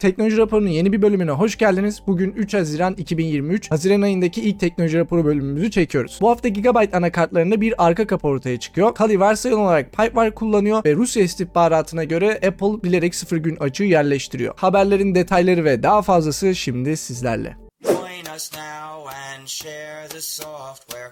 Teknoloji raporunun yeni bir bölümüne hoş geldiniz. Bugün 3 Haziran 2023. Haziran ayındaki ilk teknoloji raporu bölümümüzü çekiyoruz. Bu hafta Gigabyte anakartlarında bir arka kapı ortaya çıkıyor. Kali varsayılan olarak Pipewire kullanıyor ve Rusya istihbaratına göre Apple bilerek sıfır gün açığı yerleştiriyor. Haberlerin detayları ve daha fazlası şimdi sizlerle.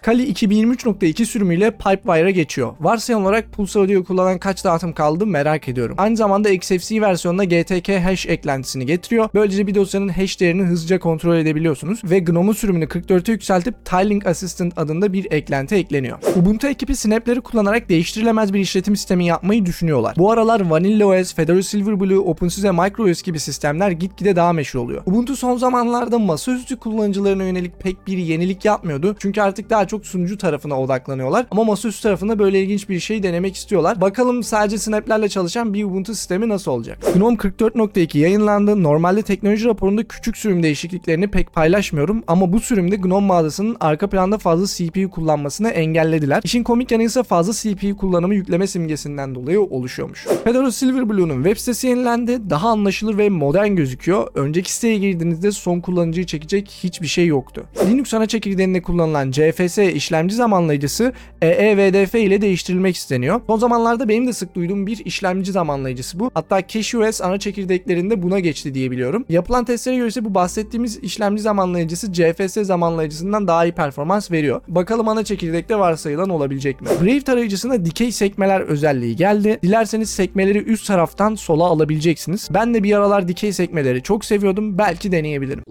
Kali 2023.2 sürümüyle Pipewire'a geçiyor. Varsayılan olarak Pulse Audio kullanan kaç dağıtım kaldı merak ediyorum. Aynı zamanda XFCE versiyonuna GTK hash eklentisini getiriyor. Böylece bir dosyanın hash değerini hızlıca kontrol edebiliyorsunuz ve GNOME sürümünü 44'e yükseltip Tiling Assistant adında bir eklenti ekleniyor. Ubuntu ekibi Snap'leri kullanarak değiştirilemez bir işletim sistemi yapmayı düşünüyorlar. Bu aralar Vanilla OS, Fedora Silverblue, OpenSUSE, MicroOS gibi sistemler gitgide daha meşhur oluyor. Ubuntu son zamanlarda masaüstü kullanıcılarına yönelik pek bir yenilik yapmıyordu. Çünkü artık daha çok sunucu tarafına odaklanıyorlar. Ama masaüstü tarafında böyle ilginç bir şey denemek istiyorlar. Bakalım sadece snaplerle çalışan bir Ubuntu sistemi nasıl olacak? GNOME 44.2 yayınlandı. Normalde teknoloji raporunda küçük sürüm değişikliklerini pek paylaşmıyorum ama bu sürümde GNOME mağazasının arka planda fazla CPU kullanmasını engellediler. İşin komik yanı ise fazla CPU kullanımı yükleme simgesinden dolayı oluşuyormuş. Fedora Silverblue'nun web sitesi yenilendi. Daha anlaşılır ve modern gözüküyor. Önceki siteye girdiğinizde son kullanıcıyı çekecek hiçbir şey yoktu. Linux ana çekirdeğinde kullanılan CFS işlemci zamanlayıcısı EEVDF ile değiştirilmek isteniyor. Son zamanlarda benim de sık duyduğum bir işlemci zamanlayıcısı bu. Hatta CashOS ana çekirdeklerinde buna geçti diye biliyorum. Yapılan testlere göre ise bu bahsettiğimiz işlemci zamanlayıcısı CFS zamanlayıcısından daha iyi performans veriyor. Bakalım ana çekirdekte varsayılan olabilecek mi? Brave tarayıcısına dikey sekmeler özelliği geldi. Dilerseniz sekmeleri üst taraftan sola alabileceksiniz. Ben de bir aralar dikey sekmeleri çok seviyordum. Belki deneyebilirim.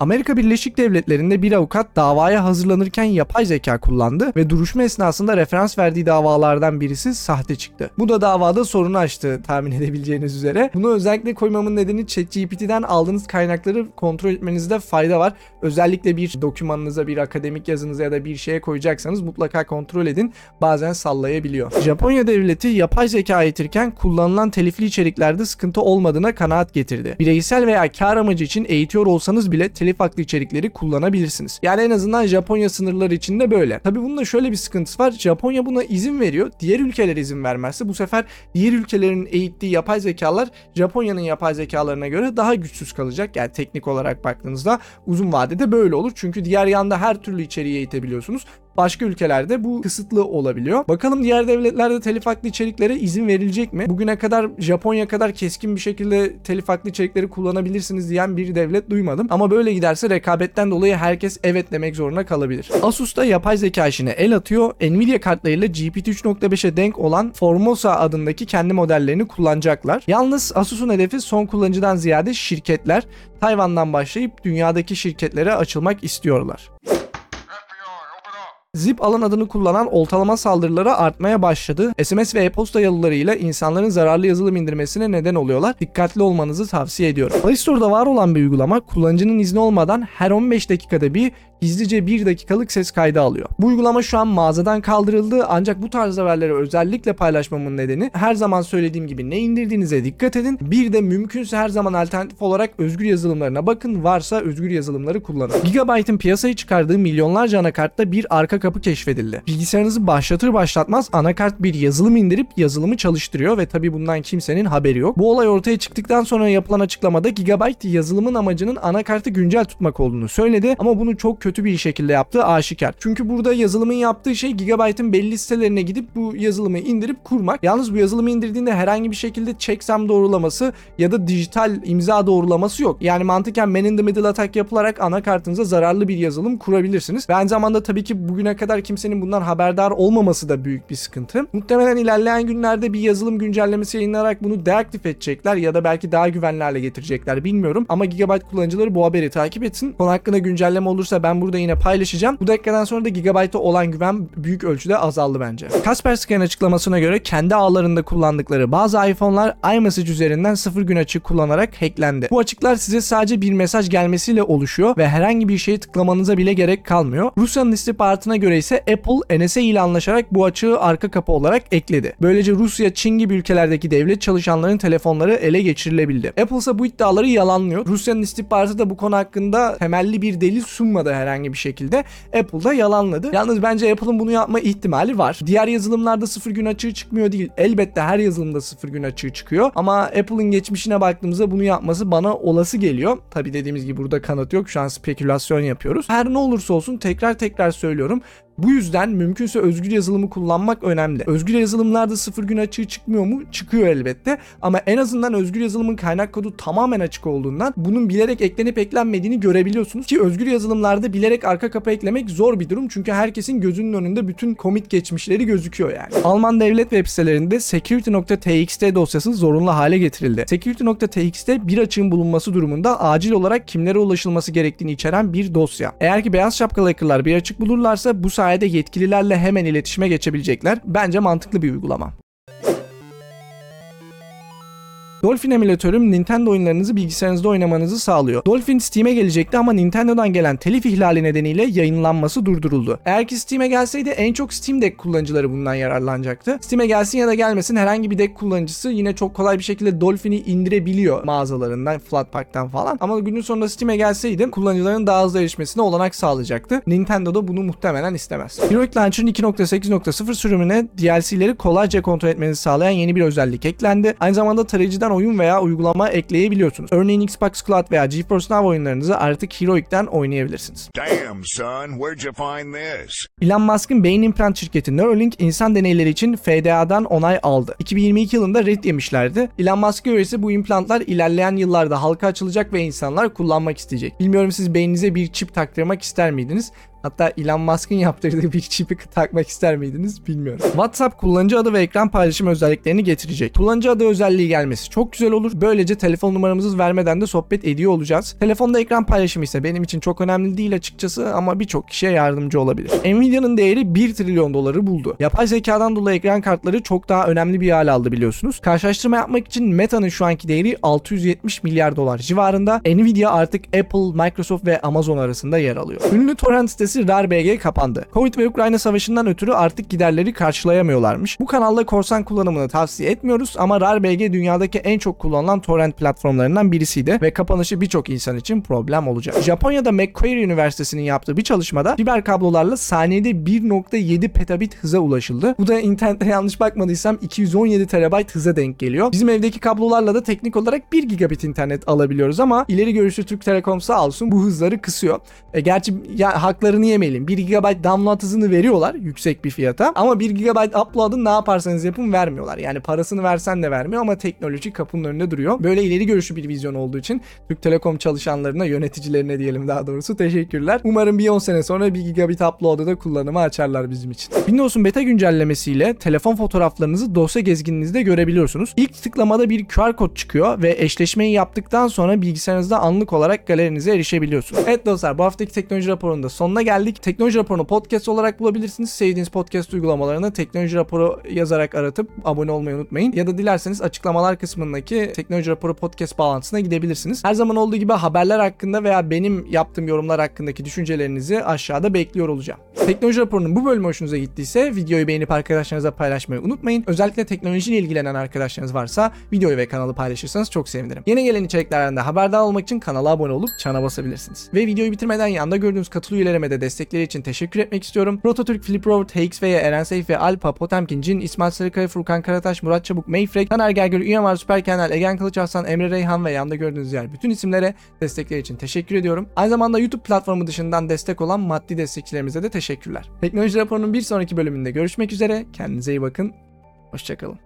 Amerika Birleşik Devletleri'nde bir avukat davaya hazırlanırken yapay zeka kullandı ve duruşma esnasında referans verdiği davalardan birisi sahte çıktı. Bu da davada sorunu açtı tahmin edebileceğiniz üzere. Bunu özellikle koymamın nedeni ChatGPT'den aldığınız kaynakları kontrol etmenizde fayda var. Özellikle bir dokümanınıza, bir akademik yazınıza ya da bir şeye koyacaksanız mutlaka kontrol edin. Bazen sallayabiliyor. Japonya devleti yapay zeka eğitirken kullanılan telifli içeriklerde sıkıntı olmadığına kanaat getirdi. Bireysel veya kar amacı için eğitiyor olsanız bile telif haklı içerikleri kullanabilirsiniz. Yani en azından Japonya sınırları içinde böyle. Tabi bunun da şöyle bir sıkıntısı var. Japonya buna izin veriyor. Diğer ülkeler izin vermezse bu sefer diğer ülkelerin eğittiği yapay zekalar Japonya'nın yapay zekalarına göre daha güçsüz kalacak. Yani teknik olarak baktığınızda uzun vadede böyle olur. Çünkü diğer yanda her türlü içeriği eğitebiliyorsunuz. Başka ülkelerde bu kısıtlı olabiliyor. Bakalım diğer devletlerde telif haklı içeriklere izin verilecek mi? Bugüne kadar Japonya kadar keskin bir şekilde telif haklı içerikleri kullanabilirsiniz diyen bir devlet duymadım. Ama böyle giderse rekabetten dolayı herkes evet demek zorunda kalabilir. Asus da yapay zeka işine el atıyor. Nvidia kartlarıyla GPT 3.5'e denk olan Formosa adındaki kendi modellerini kullanacaklar. Yalnız Asus'un hedefi son kullanıcıdan ziyade şirketler. Tayvan'dan başlayıp dünyadaki şirketlere açılmak istiyorlar. Zip alan adını kullanan oltalama saldırıları artmaya başladı. SMS ve e-posta yalılarıyla insanların zararlı yazılım indirmesine neden oluyorlar. Dikkatli olmanızı tavsiye ediyorum. Play Store'da var olan bir uygulama kullanıcının izni olmadan her 15 dakikada bir gizlice 1 dakikalık ses kaydı alıyor. Bu uygulama şu an mağazadan kaldırıldı ancak bu tarz haberleri özellikle paylaşmamın nedeni her zaman söylediğim gibi ne indirdiğinize dikkat edin. Bir de mümkünse her zaman alternatif olarak özgür yazılımlarına bakın varsa özgür yazılımları kullanın. Gigabyte'ın piyasaya çıkardığı milyonlarca anakartta bir arka kapı keşfedildi. Bilgisayarınızı başlatır başlatmaz anakart bir yazılım indirip yazılımı çalıştırıyor ve tabi bundan kimsenin haberi yok. Bu olay ortaya çıktıktan sonra yapılan açıklamada Gigabyte yazılımın amacının anakartı güncel tutmak olduğunu söyledi ama bunu çok kötü bir şekilde yaptığı aşikar. Çünkü burada yazılımın yaptığı şey Gigabyte'ın belli sitelerine gidip bu yazılımı indirip kurmak. Yalnız bu yazılımı indirdiğinde herhangi bir şekilde checksum doğrulaması ya da dijital imza doğrulaması yok. Yani mantıken man in the middle attack yapılarak anakartınıza zararlı bir yazılım kurabilirsiniz. Ve aynı zamanda tabii ki bugüne kadar kimsenin bundan haberdar olmaması da büyük bir sıkıntı. Muhtemelen ilerleyen günlerde bir yazılım güncellemesi yayınlayarak bunu deaktif edecekler ya da belki daha güvenli hale getirecekler bilmiyorum. Ama Gigabyte kullanıcıları bu haberi takip etsin. Konu hakkında güncelleme olursa ben burada yine paylaşacağım. Bu dakikadan sonra da Gigabyte'a olan güven büyük ölçüde azaldı bence. Kaspersky'ın açıklamasına göre kendi ağlarında kullandıkları bazı iPhone'lar iMessage üzerinden sıfır gün açık kullanarak hacklendi. Bu açıklar size sadece bir mesaj gelmesiyle oluşuyor ve herhangi bir şeye tıklamanıza bile gerek kalmıyor. Rusya'nın istihbaratına göre ise Apple NSA ile anlaşarak bu açığı arka kapı olarak ekledi. Böylece Rusya, Çin gibi ülkelerdeki devlet çalışanlarının telefonları ele geçirilebildi. Apple ise bu iddiaları yalanlıyor. Rusya'nın istihbaratı da bu konu hakkında temelli bir delil sunmadı herhangi herhangi bir şekilde. Apple da yalanladı. Yalnız bence Apple'ın bunu yapma ihtimali var. Diğer yazılımlarda sıfır gün açığı çıkmıyor değil. Elbette her yazılımda sıfır gün açığı çıkıyor. Ama Apple'ın geçmişine baktığımızda bunu yapması bana olası geliyor. Tabi dediğimiz gibi burada kanıt yok. Şu an spekülasyon yapıyoruz. Her ne olursa olsun tekrar tekrar söylüyorum. Bu yüzden mümkünse özgür yazılımı kullanmak önemli. Özgür yazılımlarda sıfır gün açığı çıkmıyor mu? Çıkıyor elbette. Ama en azından özgür yazılımın kaynak kodu tamamen açık olduğundan bunun bilerek eklenip eklenmediğini görebiliyorsunuz. Ki özgür yazılımlarda bilerek arka kapı eklemek zor bir durum. Çünkü herkesin gözünün önünde bütün commit geçmişleri gözüküyor yani. Alman devlet web sitelerinde security.txt dosyası zorunlu hale getirildi. Security.txt bir açığın bulunması durumunda acil olarak kimlere ulaşılması gerektiğini içeren bir dosya. Eğer ki beyaz şapkalı hackerlar bir açık bulurlarsa bu sayede yetkililerle hemen iletişime geçebilecekler. Bence mantıklı bir uygulama. Dolphin emülatörüm Nintendo oyunlarınızı bilgisayarınızda oynamanızı sağlıyor. Dolphin Steam'e gelecekti ama Nintendo'dan gelen telif ihlali nedeniyle yayınlanması durduruldu. Eğer ki Steam'e gelseydi en çok Steam Deck kullanıcıları bundan yararlanacaktı. Steam'e gelsin ya da gelmesin herhangi bir deck kullanıcısı yine çok kolay bir şekilde Dolphin'i indirebiliyor mağazalarından, Flatpak'tan falan. Ama günün sonunda Steam'e gelseydi kullanıcıların daha hızlı erişmesine olanak sağlayacaktı. Nintendo da bunu muhtemelen istemez. Heroic Launcher'ın 2.8.0 sürümüne DLC'leri kolayca kontrol etmenizi sağlayan yeni bir özellik eklendi. Aynı zamanda tarayıcıdan oyun veya uygulama ekleyebiliyorsunuz. Örneğin Xbox Cloud veya GeForce Now oyunlarınızı artık Heroic'ten oynayabilirsiniz. Damn, son, where'd you find this? Elon Musk'ın beyin implant şirketi Neuralink insan deneyleri için FDA'dan onay aldı. 2022 yılında red yemişlerdi. Elon Musk'a göre ise bu implantlar ilerleyen yıllarda halka açılacak ve insanlar kullanmak isteyecek. Bilmiyorum siz beyninize bir çip taktırmak ister miydiniz? Hatta Elon Musk'ın yaptırdığı bir çipi takmak ister miydiniz bilmiyorum. WhatsApp kullanıcı adı ve ekran paylaşım özelliklerini getirecek. Kullanıcı adı özelliği gelmesi çok güzel olur. Böylece telefon numaramızı vermeden de sohbet ediyor olacağız. Telefonda ekran paylaşımı ise benim için çok önemli değil açıkçası ama birçok kişiye yardımcı olabilir. Nvidia'nın değeri 1 trilyon doları buldu. Yapay zekadan dolayı ekran kartları çok daha önemli bir hale aldı biliyorsunuz. Karşılaştırma yapmak için Meta'nın şu anki değeri 670 milyar dolar civarında. Nvidia artık Apple, Microsoft ve Amazon arasında yer alıyor. Ünlü torrent sitesi RARBG kapandı. Covid ve Ukrayna savaşından ötürü artık giderleri karşılayamıyorlarmış. Bu kanalda korsan kullanımını tavsiye etmiyoruz ama RARBG dünyadaki en çok kullanılan torrent platformlarından birisiydi ve kapanışı birçok insan için problem olacak. Japonya'da Macquarie Üniversitesi'nin yaptığı bir çalışmada fiber kablolarla saniyede 1.7 petabit hıza ulaşıldı. Bu da internette yanlış bakmadıysam 217 terabayt hıza denk geliyor. Bizim evdeki kablolarla da teknik olarak 1 gigabit internet alabiliyoruz ama ileri görüşlü Türk Telekom sağ olsun bu hızları kısıyor. E, gerçi ya haklarını yemeyelim. 1 GB download hızını veriyorlar yüksek bir fiyata ama 1 GB upload'ın ne yaparsanız yapın vermiyorlar. Yani parasını versen de vermiyor ama teknoloji kapının önünde duruyor. Böyle ileri görüşlü bir vizyon olduğu için Türk Telekom çalışanlarına, yöneticilerine diyelim daha doğrusu teşekkürler. Umarım bir 10 sene sonra 1 GB upload'u da kullanımı açarlar bizim için. Windows'un beta güncellemesiyle telefon fotoğraflarınızı dosya gezgininizde görebiliyorsunuz. İlk tıklamada bir QR kod çıkıyor ve eşleşmeyi yaptıktan sonra bilgisayarınızda anlık olarak galerinize erişebiliyorsunuz. Evet dostlar bu haftaki teknoloji raporunda sonuna geldik. Teknoloji raporunu podcast olarak bulabilirsiniz. Sevdiğiniz podcast uygulamalarını teknoloji raporu yazarak aratıp abone olmayı unutmayın. Ya da dilerseniz açıklamalar kısmındaki teknoloji raporu podcast bağlantısına gidebilirsiniz. Her zaman olduğu gibi haberler hakkında veya benim yaptığım yorumlar hakkındaki düşüncelerinizi aşağıda bekliyor olacağım. Teknoloji raporunun bu bölümü hoşunuza gittiyse videoyu beğenip arkadaşlarınıza paylaşmayı unutmayın. Özellikle teknolojiyle ilgilenen arkadaşlarınız varsa videoyu ve kanalı paylaşırsanız çok sevinirim. Yeni gelen içeriklerden de haberdar olmak için kanala abone olup çana basabilirsiniz. Ve videoyu bitirmeden yanda gördüğünüz katıl üyelerime de destekleri için teşekkür etmek istiyorum. Prototürk, Flip Robert, HXV'ye, Eren Seyf ve Alpa, Potemkin, Cin, İsmail Sarıkaya, Furkan Karataş, Murat Çabuk, Mayfrek, Taner Gergül, Üyemar, Süper Kenan, Egen Kılıç Arslan, Emre Reyhan ve yanda gördüğünüz diğer bütün isimlere destekleri için teşekkür ediyorum. Aynı zamanda YouTube platformu dışından destek olan maddi destekçilerimize de teşekkürler. Teknoloji raporunun bir sonraki bölümünde görüşmek üzere. Kendinize iyi bakın. Hoşçakalın.